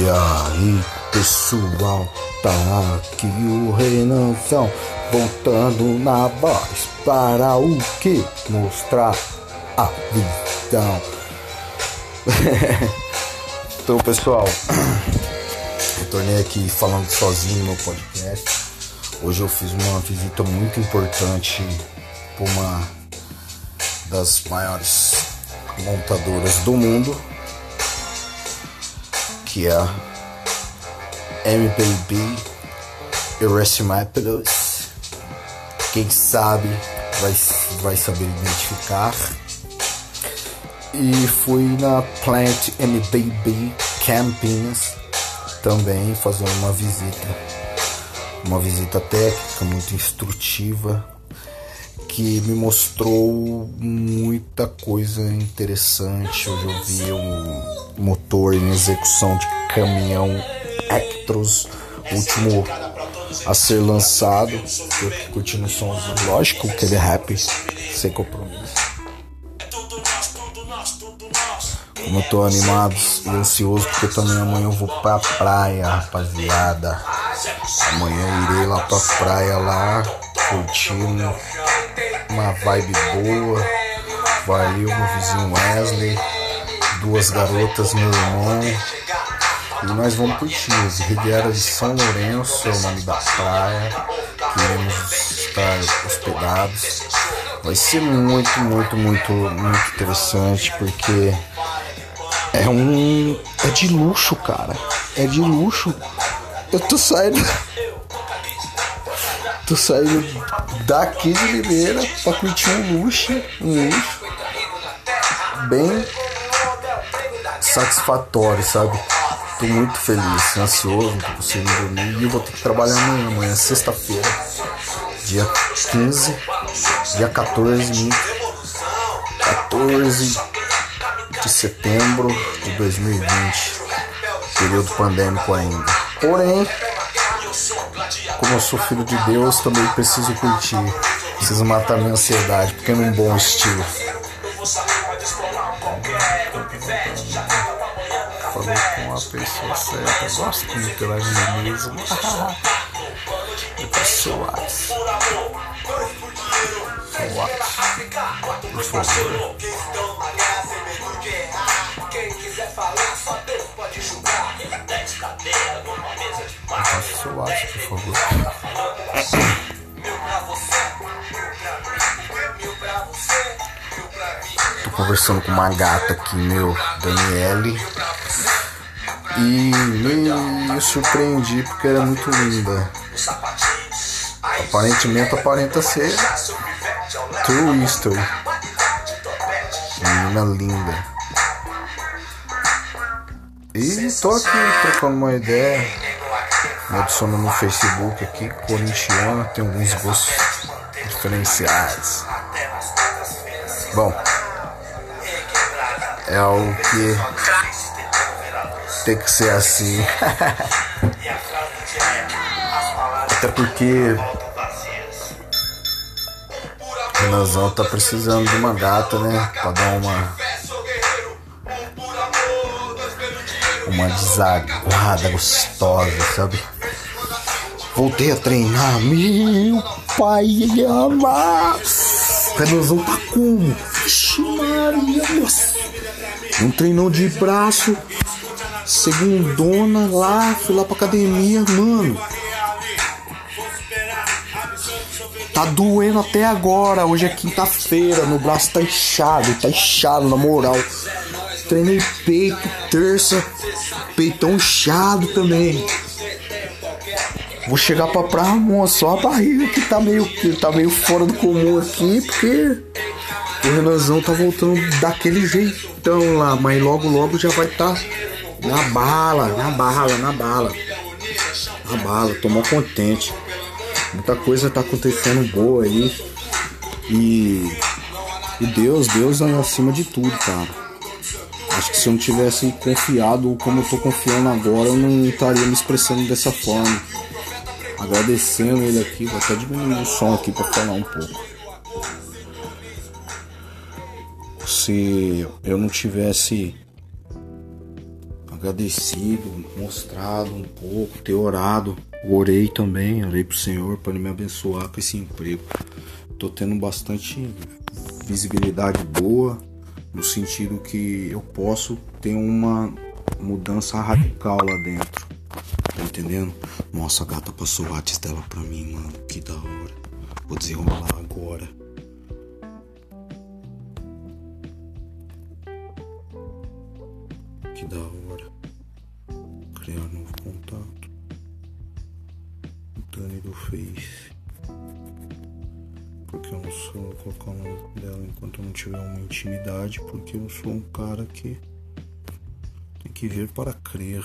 E aí, pessoal, tá aqui o Renanzão voltando na voz para o que? Mostrar a visão. então, pessoal, retornei aqui falando sozinho no podcast. Hoje eu fiz uma visita muito importante para uma das maiores montadoras do mundo que é MBB Erasimapelos. Quem sabe vai, vai saber identificar. E fui na Plant MBB Campinas também fazer uma visita. Uma visita técnica muito instrutiva que me mostrou muita coisa interessante. Hoje eu vi um motor em execução de caminhão Actros, último a ser lançado. Eu curtindo o som, lógico que ele é rap, sem compromisso. Como eu tô animado e ansioso, porque também amanhã eu vou pra praia, rapaziada. Amanhã eu irei lá pra praia lá, curtindo uma vibe boa. O meu vizinho Wesley, duas garotas, meu irmão. E nós vamos curtir. Riviera de São Lourenço é o nome da praia. Queremos estar hospedados. Vai ser muito, muito, muito, muito interessante porque é um. É de luxo, cara. É de luxo. Eu tô saindo. Tô saindo daqui de Limeira pra curtir um luxo. Um luxo. Bem satisfatório, sabe? Tô muito feliz, ansioso, não tô conseguindo dormir. E vou ter que trabalhar amanhã, amanhã é sexta-feira, dia 15, dia 14, 14 de setembro de 2020, período pandêmico ainda. Porém, como eu sou filho de Deus, também preciso curtir, preciso matar minha ansiedade, porque é num bom estilo. Falou com a pessoa certa, gosto muito ela é mesmo. Pessoas. Por favor. Faça seu ato, por favor. Tô conversando com uma gata aqui, meu, Daniele. E me surpreendi porque era muito linda. Aparentemente aparenta ser True History. Menina linda. E tô aqui trocando uma ideia. Me adiciona no Facebook aqui, corintiano, tem alguns gostos diferenciados. Bom, é algo que tem que ser assim. Até porque Renanzão tá precisando de uma gata, né? Pra dar uma. Uma desaguada gostosa, sabe? Voltei a treinar, meu pai amado. Renanzão tá como? Vixe Maria, nossa. Um treinou de braço, segundona lá, fui lá pra academia, mano. Tá doendo até agora. Hoje é quinta-feira. Meu braço tá inchado. Tá inchado, na moral. Treinei peito, terça. Peitão inchado também. Vou chegar pra praia, moça. Só a barriga que tá meio, que tá meio fora do comum aqui. Porque o Renanzão tá voltando daquele jeitão lá. Mas logo, logo já vai tá na bala, na bala, na bala. Na bala. Tô mó contente. Muita coisa tá acontecendo boa aí. E, e Deus, Deus é acima de tudo, cara. Acho que se eu não tivesse confiado como eu tô confiando agora, eu não estaria me expressando dessa forma. Agradecendo ele aqui, vou até diminuir o som aqui para falar um pouco. Se eu não tivesse agradecido, mostrado um pouco, ter orado. Orei também, orei pro Senhor para ele me abençoar com esse emprego. Tô tendo bastante visibilidade boa, no sentido que eu posso ter uma mudança radical lá dentro. Tá entendendo? Nossa, a gata passou o WhatsApp dela pra mim, mano. Que da hora. Vou desenrolar agora. Que da hora. Criar novo contato. Dani do Face. Porque eu não sou. Vou colocar o nome dela enquanto eu não tiver uma intimidade. Porque eu sou um cara que tem que ver para crer.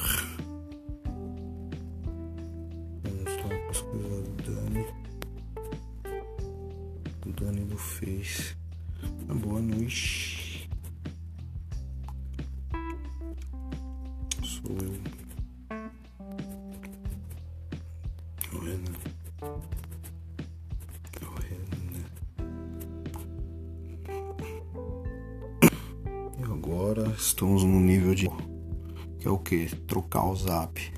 Trocar o zap.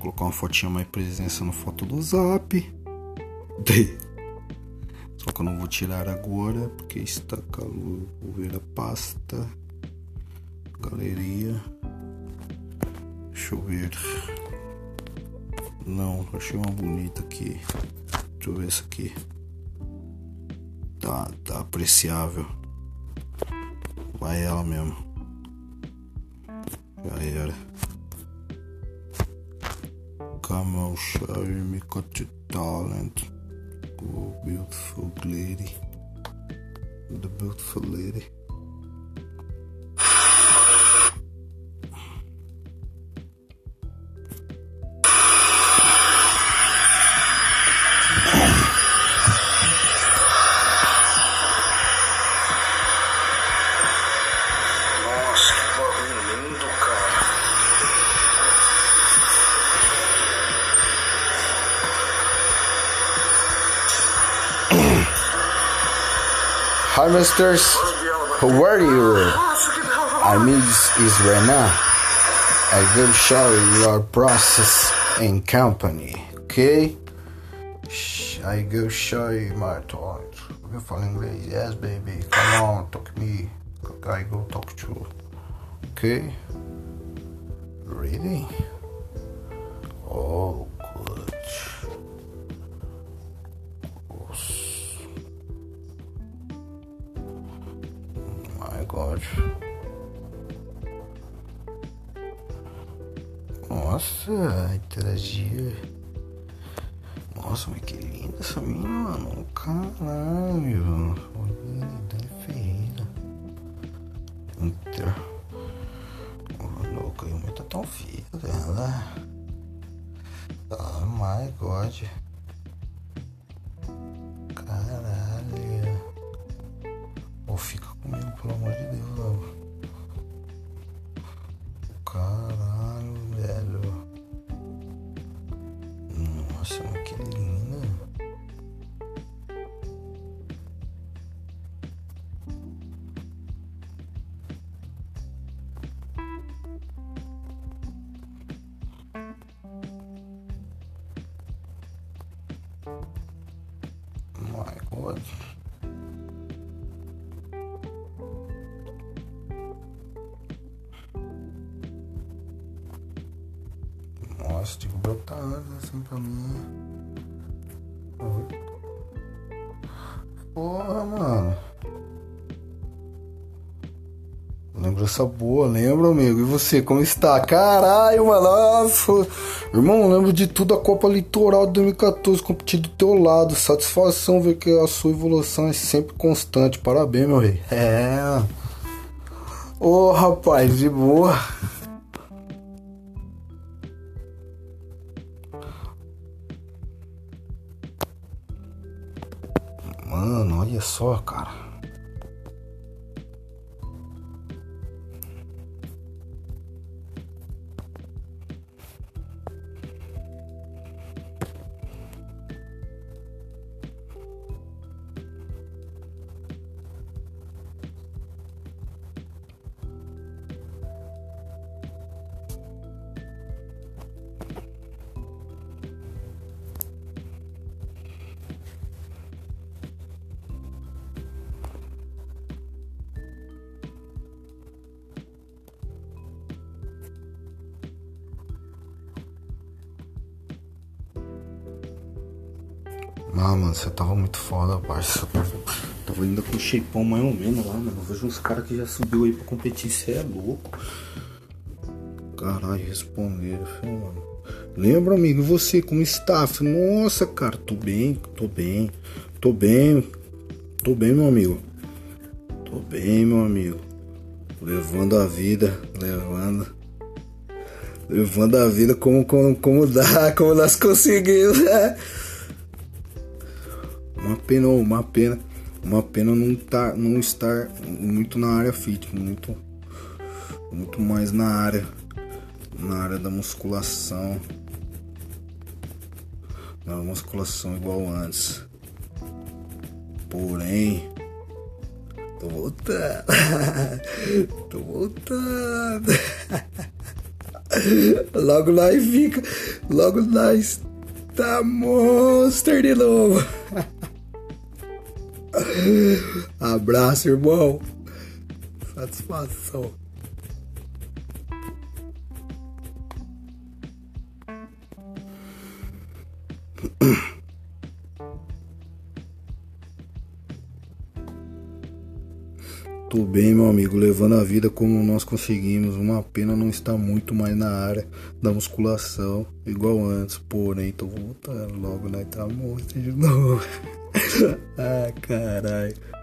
Colocar uma fotinha mais presença no foto do zap. Só que eu não vou tirar agora porque está calor. Vou ver a pasta. Galeria. Deixa eu ver. Não, achei uma bonita aqui. Deixa eu ver essa aqui. Tá, tá apreciável. Vai ela mesmo. Come on, show me got your talent. Oh, beautiful lady. The beautiful lady. Misters. How are you? I this is Rena. I will show you your process and company, okay? I go show you my talent. You fala inglês? Yes, baby. Come on, talk me. I go talk to you. Okay? Really? Oh, My God. Nossa, interagir. Nossa, mas que linda essa mina, mano. Caralho. Olha, Dani Ferreira. Inter. Ô, louco, eu muito tão feia dela. Oh my god. Ou fica comigo, pelo amor de Deus, ó. Caralho, velho. Nossa, que Lembrança boa, lembra, amigo? E você, como está? Caralho, mano. Irmão, lembro de tudo a Copa Litoral de 2014, competi do teu lado. Satisfação ver que a sua evolução é sempre constante. Parabéns, meu rei. É. Ô, rapaz, de boa. Mano, olha só, cara. Você tava muito foda, parça. Tava ainda com shapeão mais ou menos lá, mano. Eu vejo uns caras que já subiu aí pra competir, você é louco. Caralho, responderam, filho, mano. Lembra, amigo, você como está? Nossa, cara, tô bem, tô bem, tô bem, tô bem, meu amigo. Tô bem, meu amigo. Levando a vida, levando. Levando a vida como, como, como dá, como nós conseguimos. Uma pena, uma pena. Uma pena não, tá, não estar muito na área fit, muito, muito mais na área, na área da musculação. Na musculação igual antes. Porém, tô voltando. tô voltando. Logo nós fica. Logo nós tá monster de novo. Abraço, irmão. Satisfação. Tô bem, meu amigo, levando a vida como nós conseguimos. Uma pena não estar muito mais na área da musculação, igual antes. Porém, tô voltando logo, né? Tá monstro de novo. ah, caralho.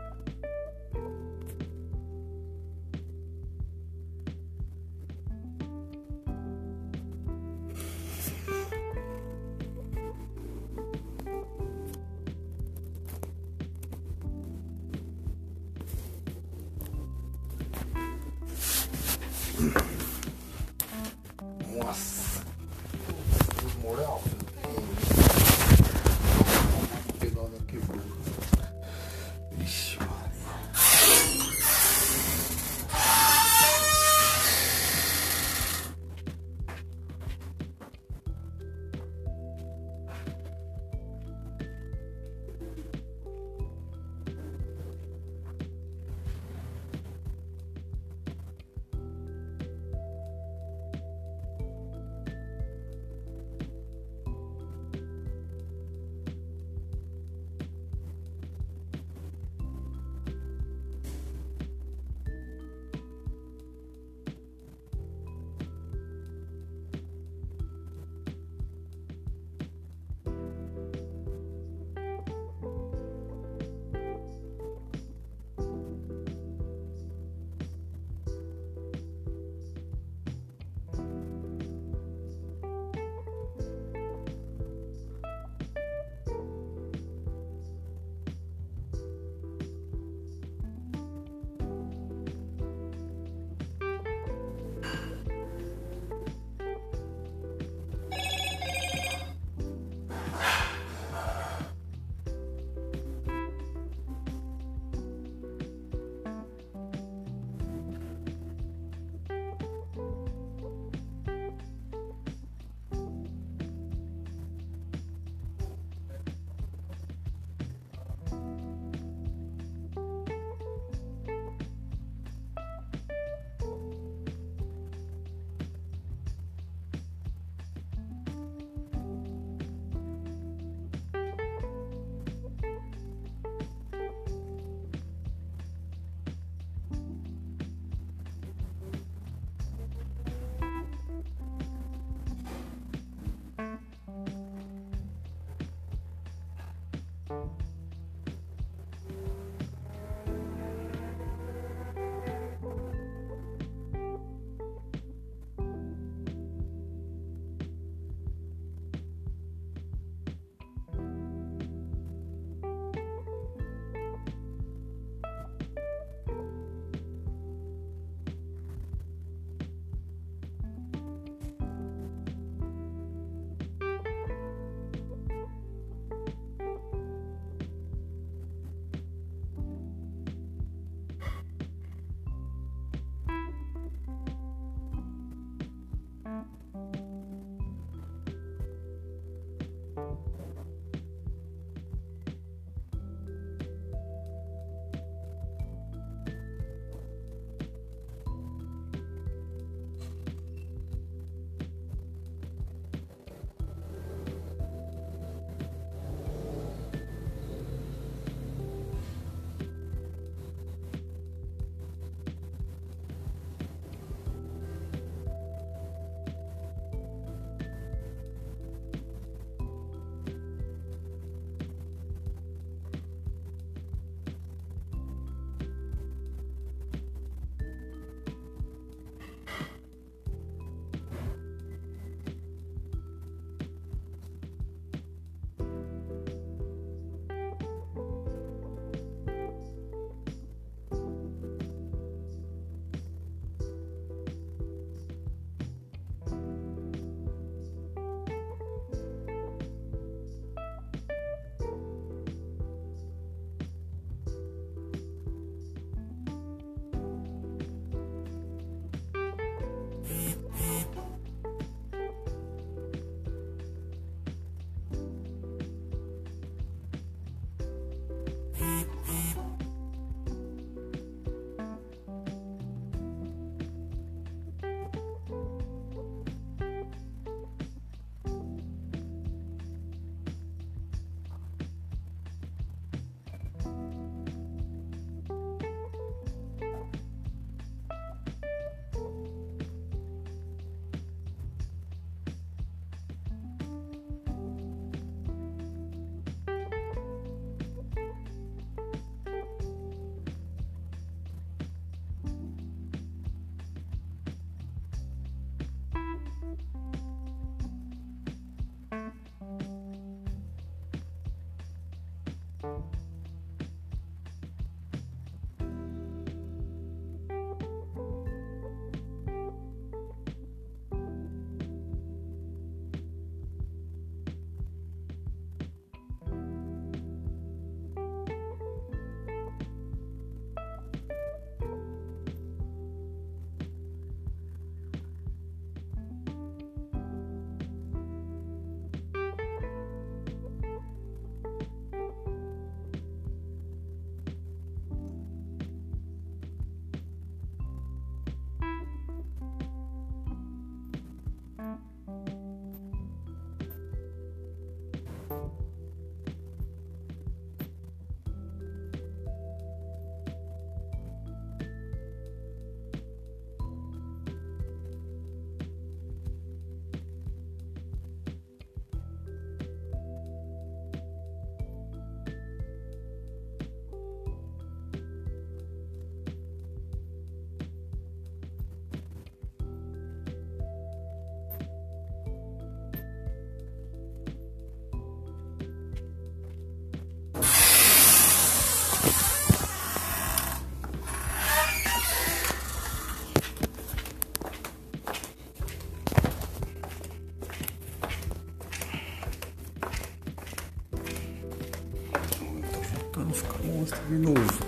Novo.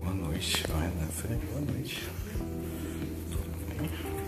Boa noite, Renan. Boa noite. Você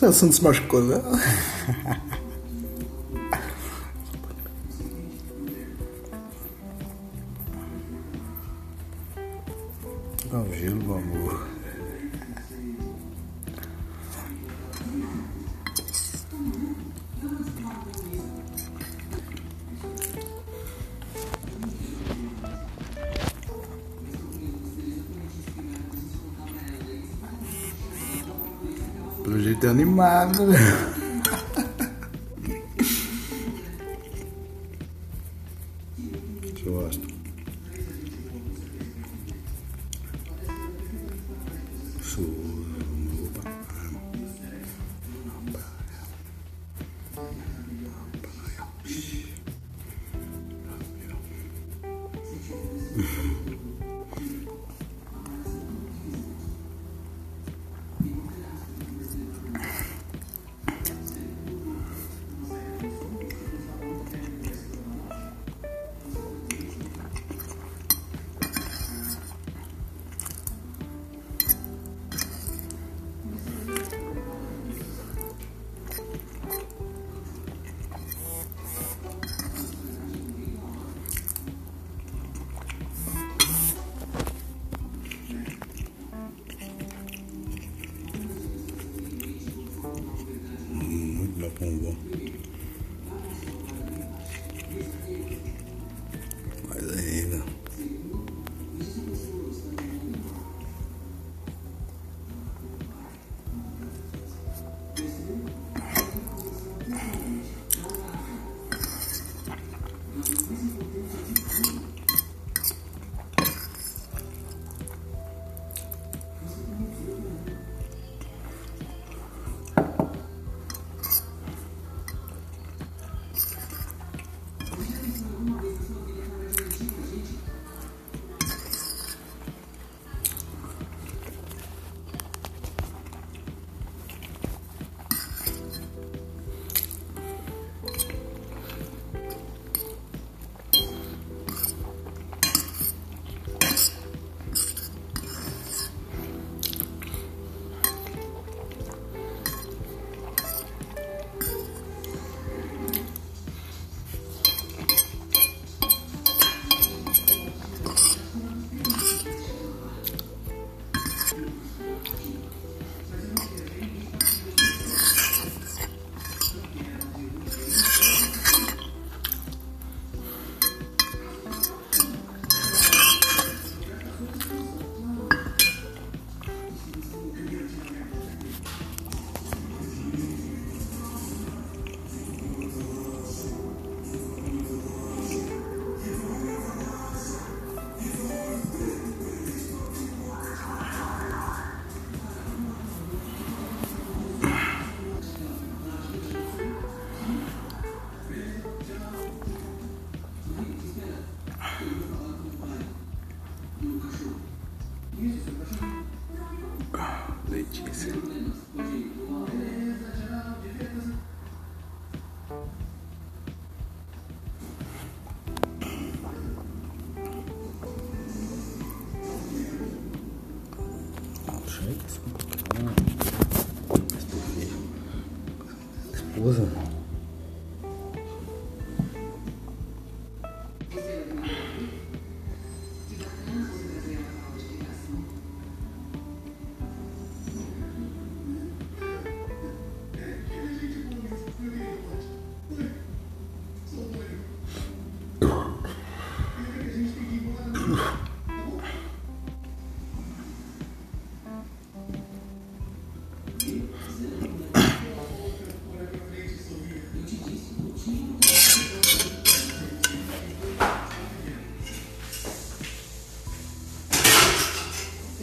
Não se machucou, né? é animado, né?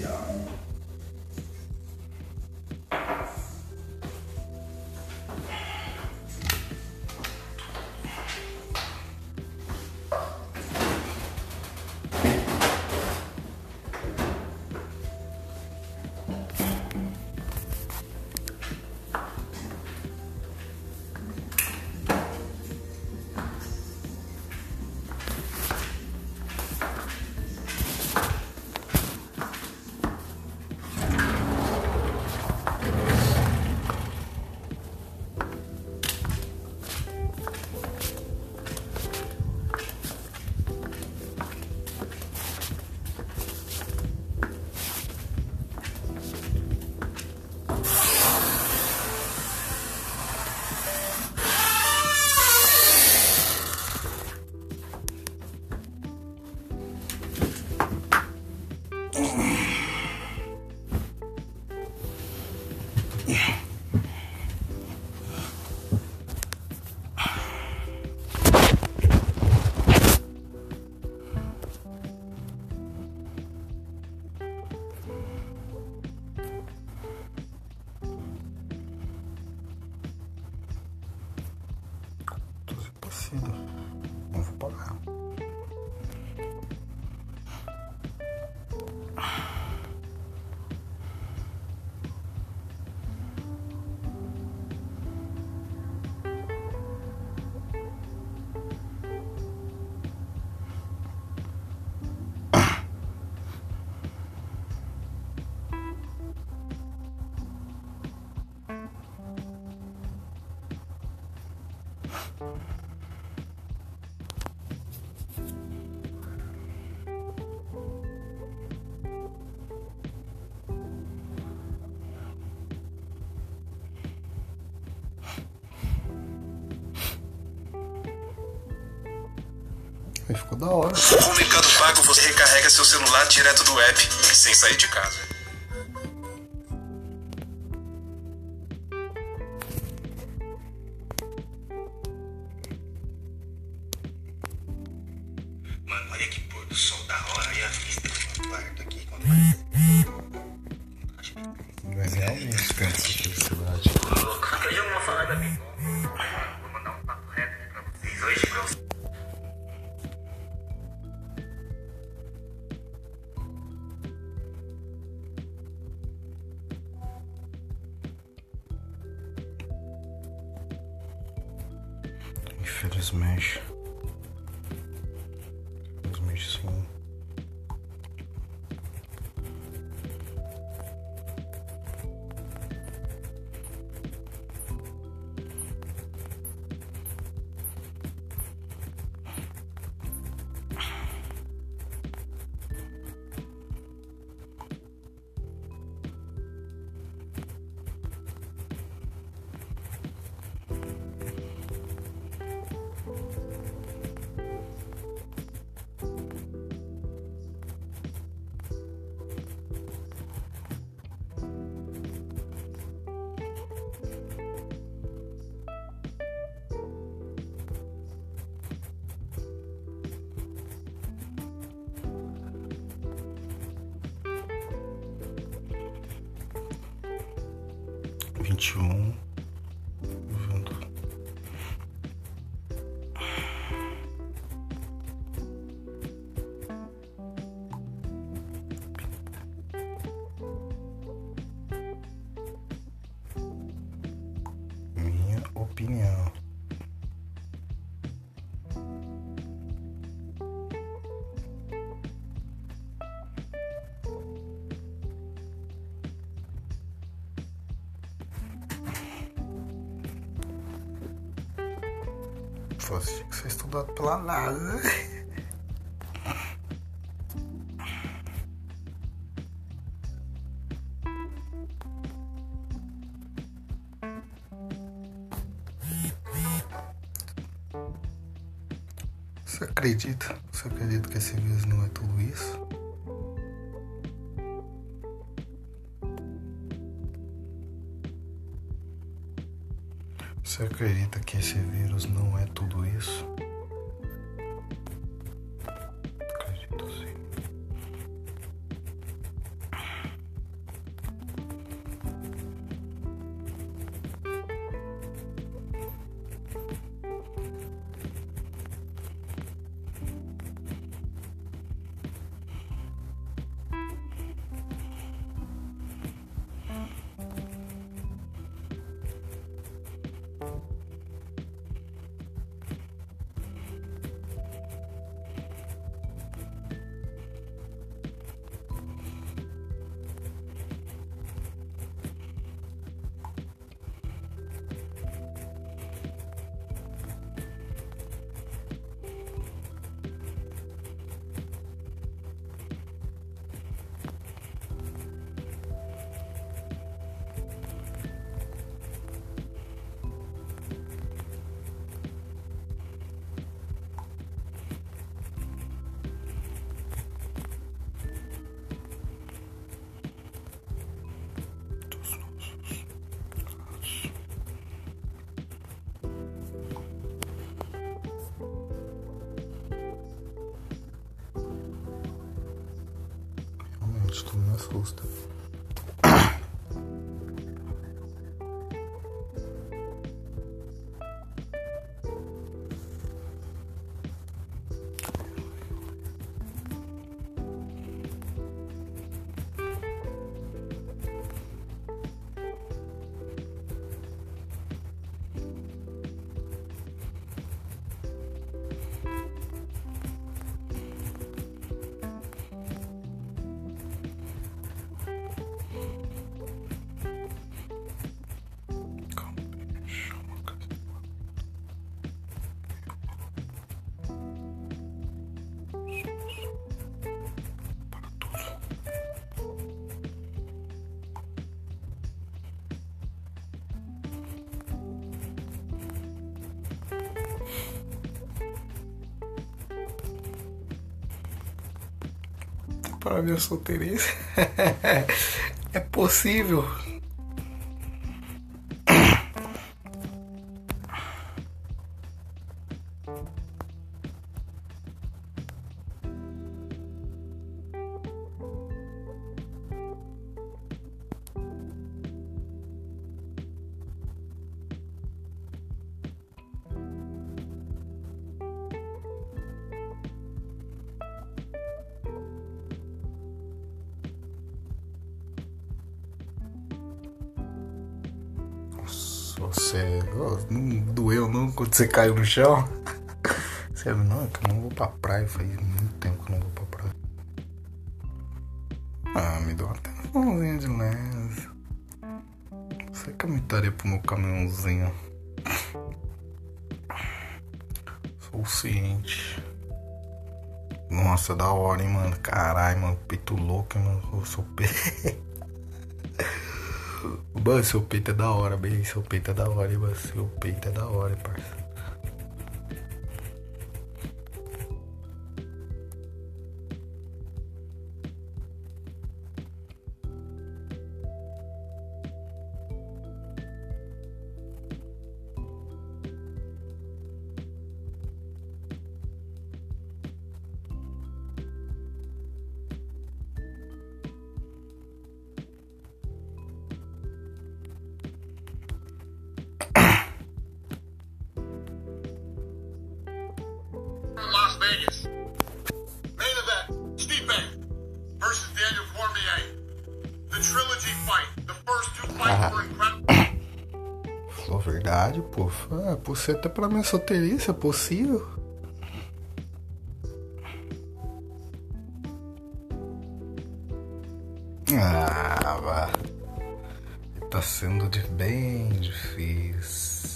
Star. Aí ficou da hora. Comunicando pago, você recarrega seu celular direto do app, sem sair de casa. 挺穷 NASA. Você acredita? Você acredita que esse vírus não é tudo isso? Você acredita que esse vírus não é tudo isso? Realmente, tudo Para minha solteirice. é possível. Você não doeu não quando você caiu no chão? Você não, é que eu não vou pra praia, faz muito tempo que eu não vou pra praia. Ah, me deu até uma mãozinha de leve. Você que eu me daria pro meu caminhãozinho. Sou ciente. Nossa, da hora, hein, mano. Caralho, mano. Peito louco, hein, mano. Eu sou peito. Mano, seu peito é da hora, bem. Seu peito é da hora, hein, mano. Seu peito é da hora, hein, parça. Ser até pra minha solteirice, é possível. Ah, vá. Tá sendo de bem difícil.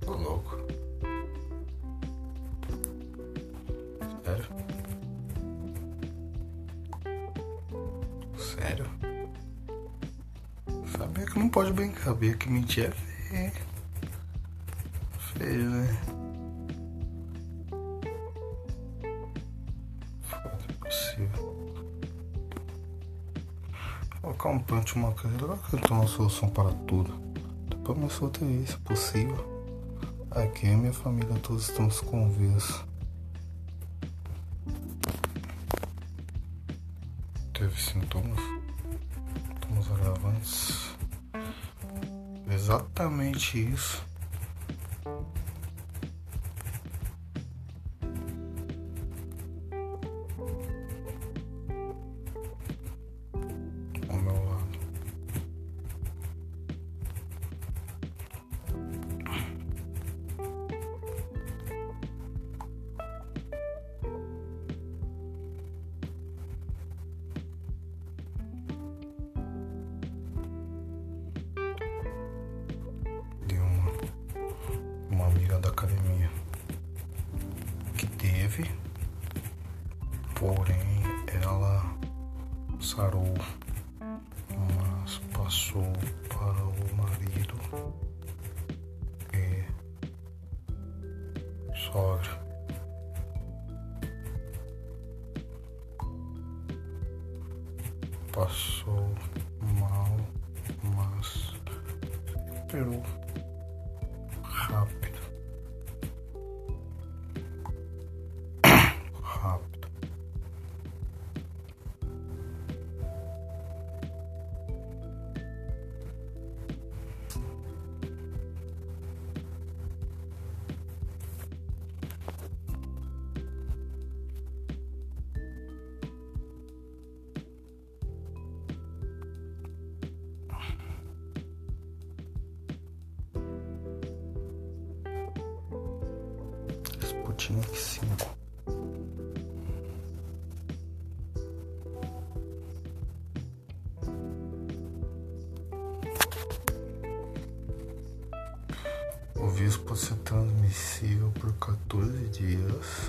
Tô louco. Sério? Sério? Que não pode brincar, sabia que mentir é feio. Feio, né? Foda, é possível. Colocar um punch, uma coisa, agora que eu tenho uma solução para tudo. Depois me soltei isso, possível. Aqui minha família, todos estamos convivos. Exatamente isso. Sputnik 5. O pode ser transmissível por 14 dias.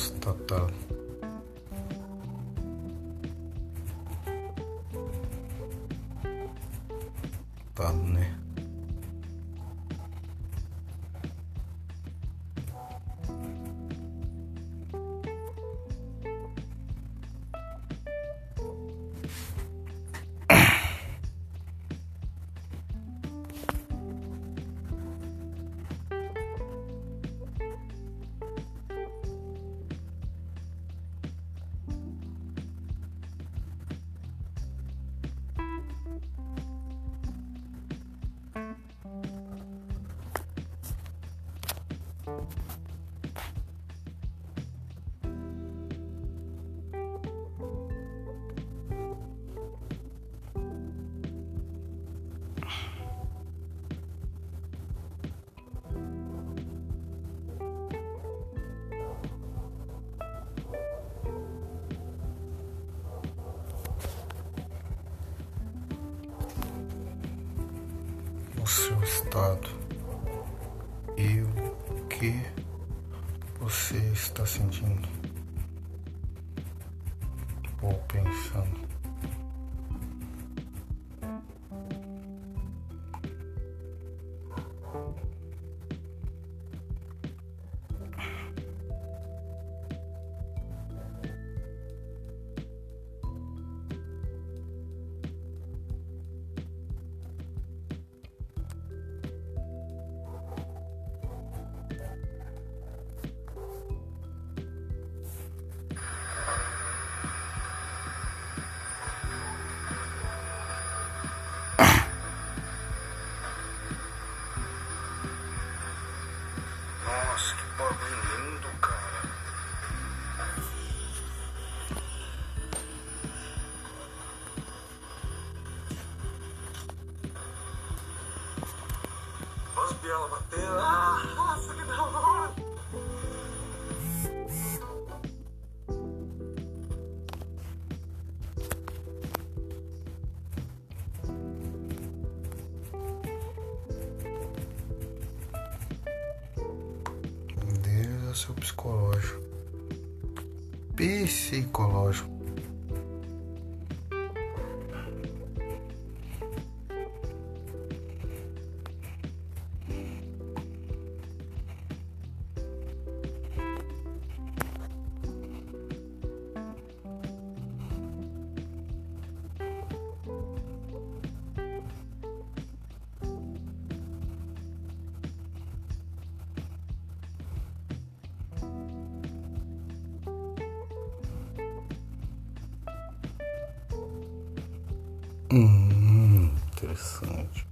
Constatado. Tá, seu estado e o que você está sentindo ou pensando. Hum, interessante.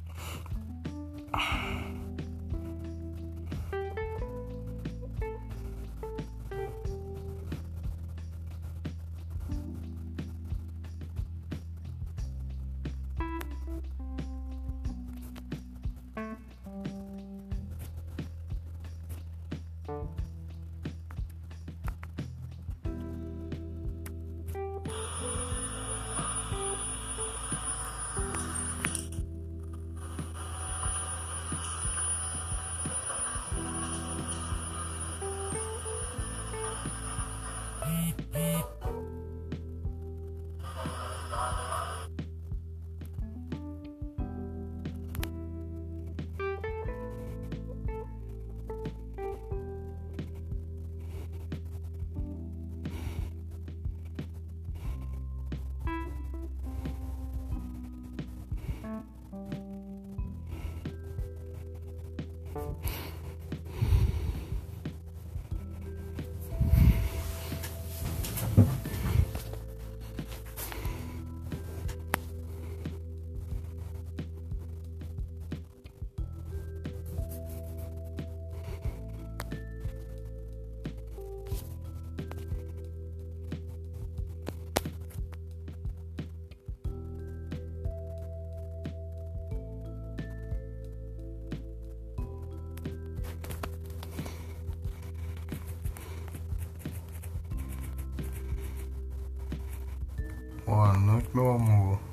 Boa noite, meu amor.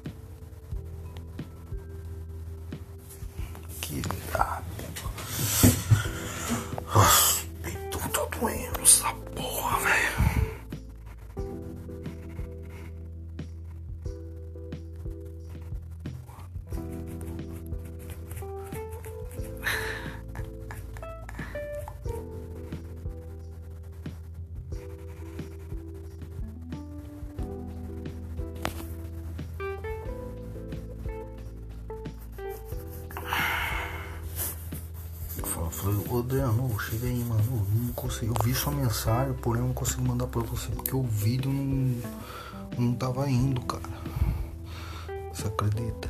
Mensagem, porém eu não consegui mandar pra você porque o vídeo não, não tava indo, cara. Você acredita?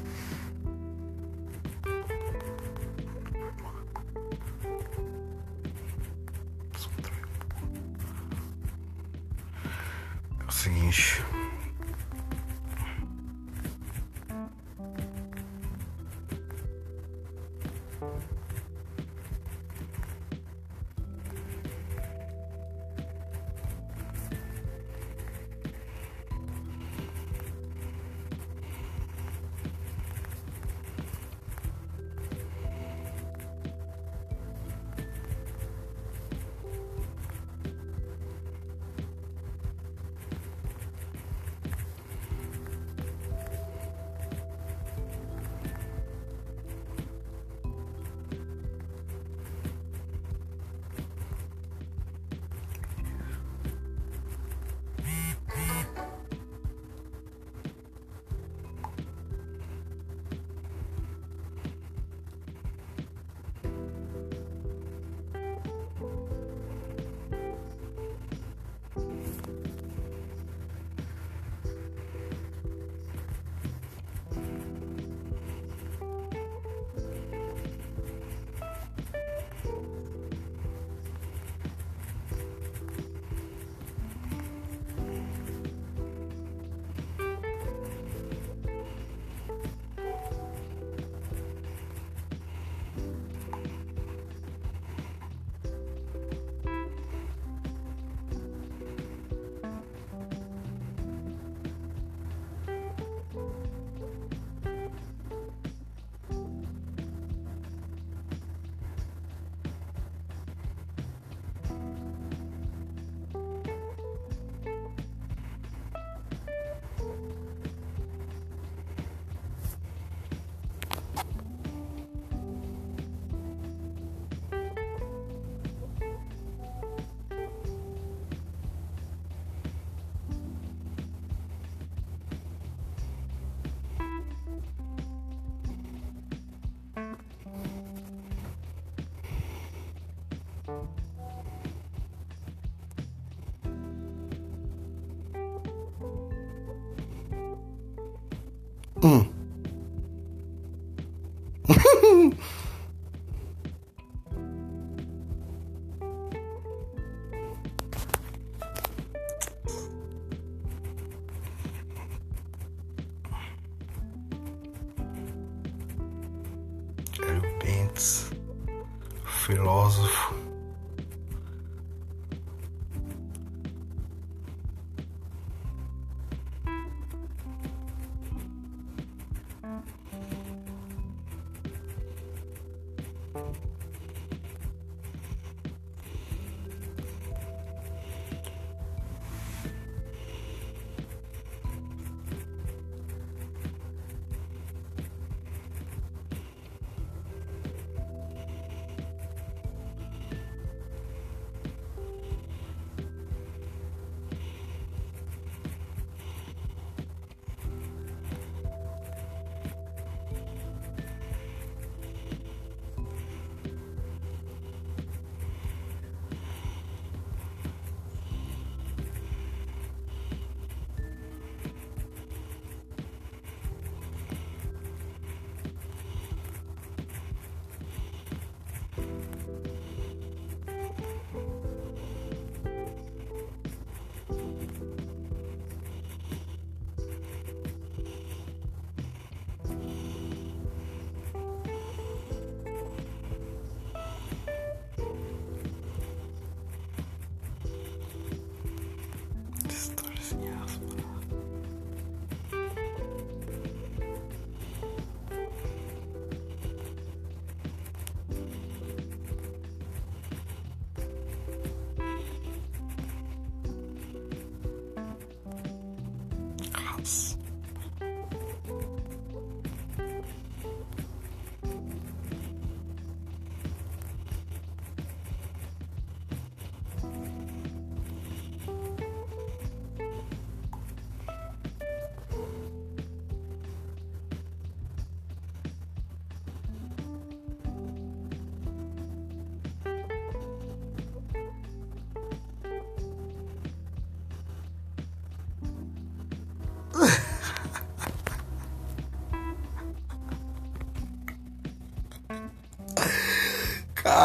Hélio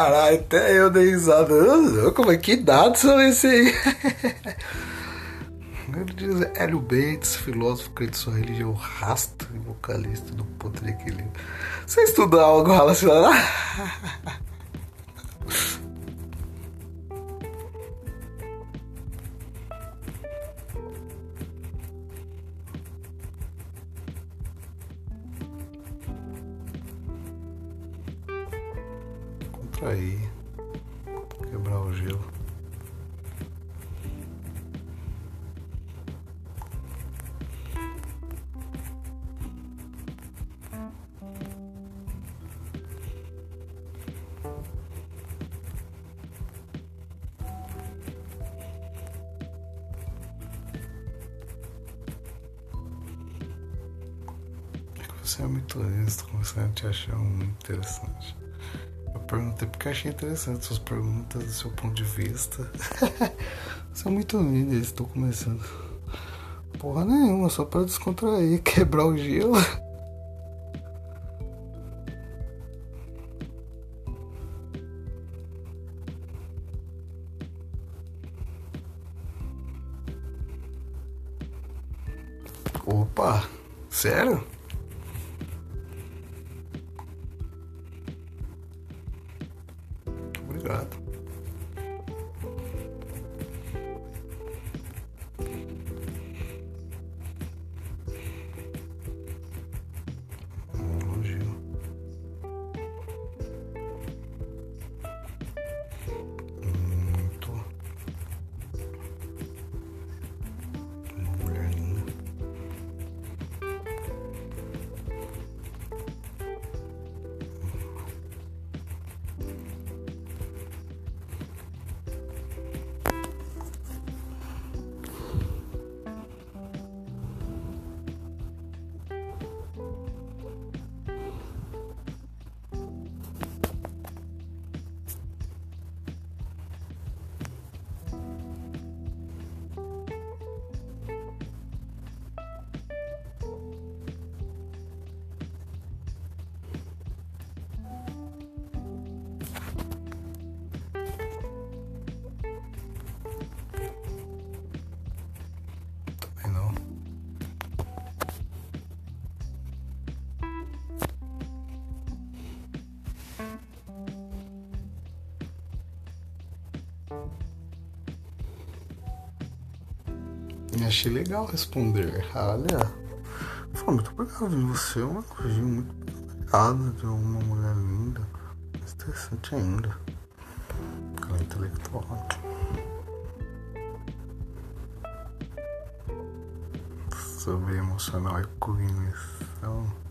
Caralho, até eu dei risada. Como é que dados são esse aí? Ele diz Hélio Bates, filósofo, crente sua religião, rasta e vocalista do Ponto de Equilíbrio. Você estudou algo relacionado? Você é muito lindo, estou começando a te achar muito interessante. Eu perguntei porque achei interessante suas perguntas do seu ponto de vista. Você é muito lindo, estou começando. Porra nenhuma, só para descontrair, quebrar o gelo. Achei legal responder. Olha, foi muito obrigado. Você é uma coisa muito obrigado de uma mulher linda. Mais interessante ainda. Ela é intelectual. Sobre emocional e cognição.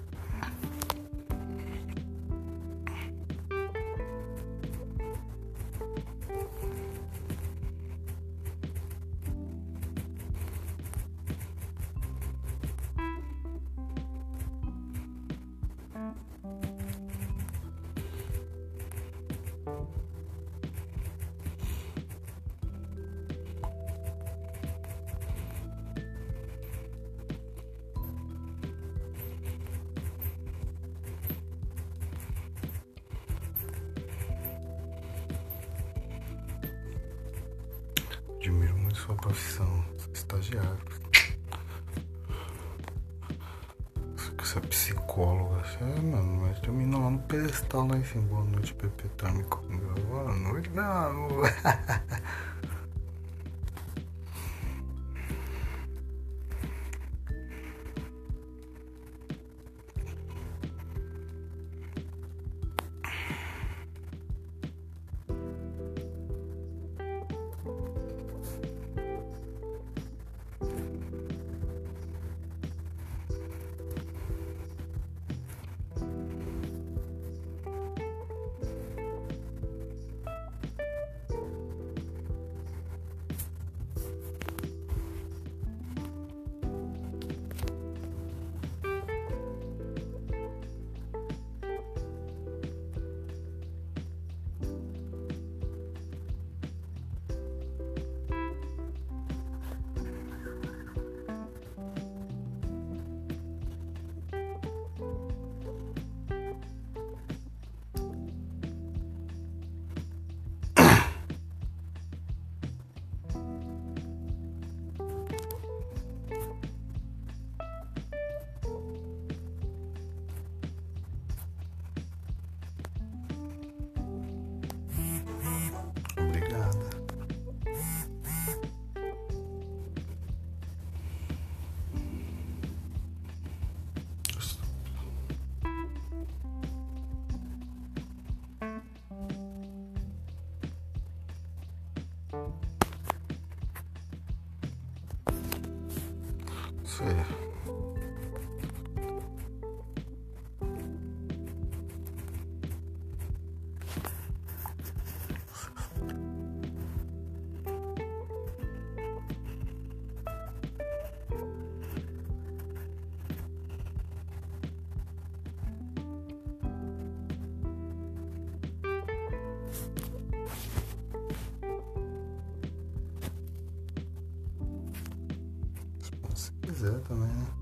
Quiser também, né?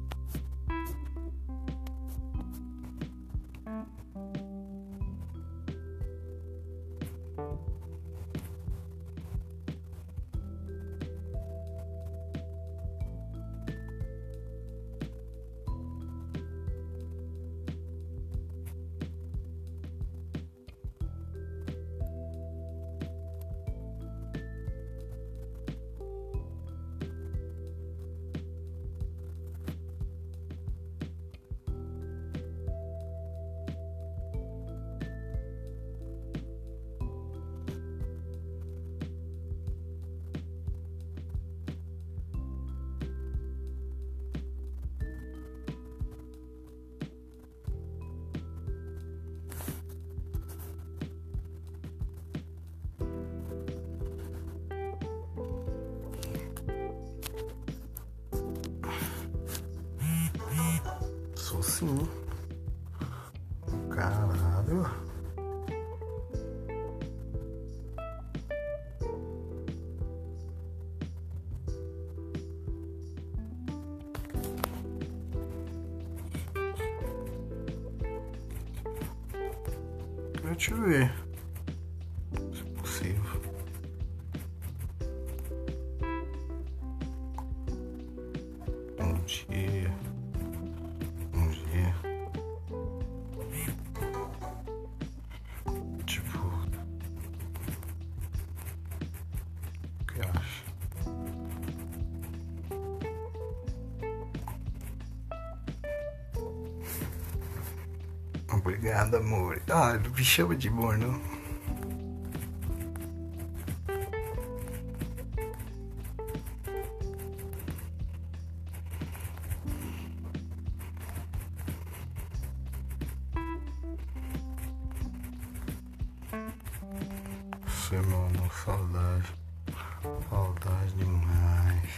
Deixa eu Obrigado, amor. Ah, não me chama de amor, não. Amor, saudade. Saudade demais.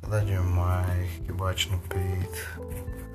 Saudade demais que bate no peito.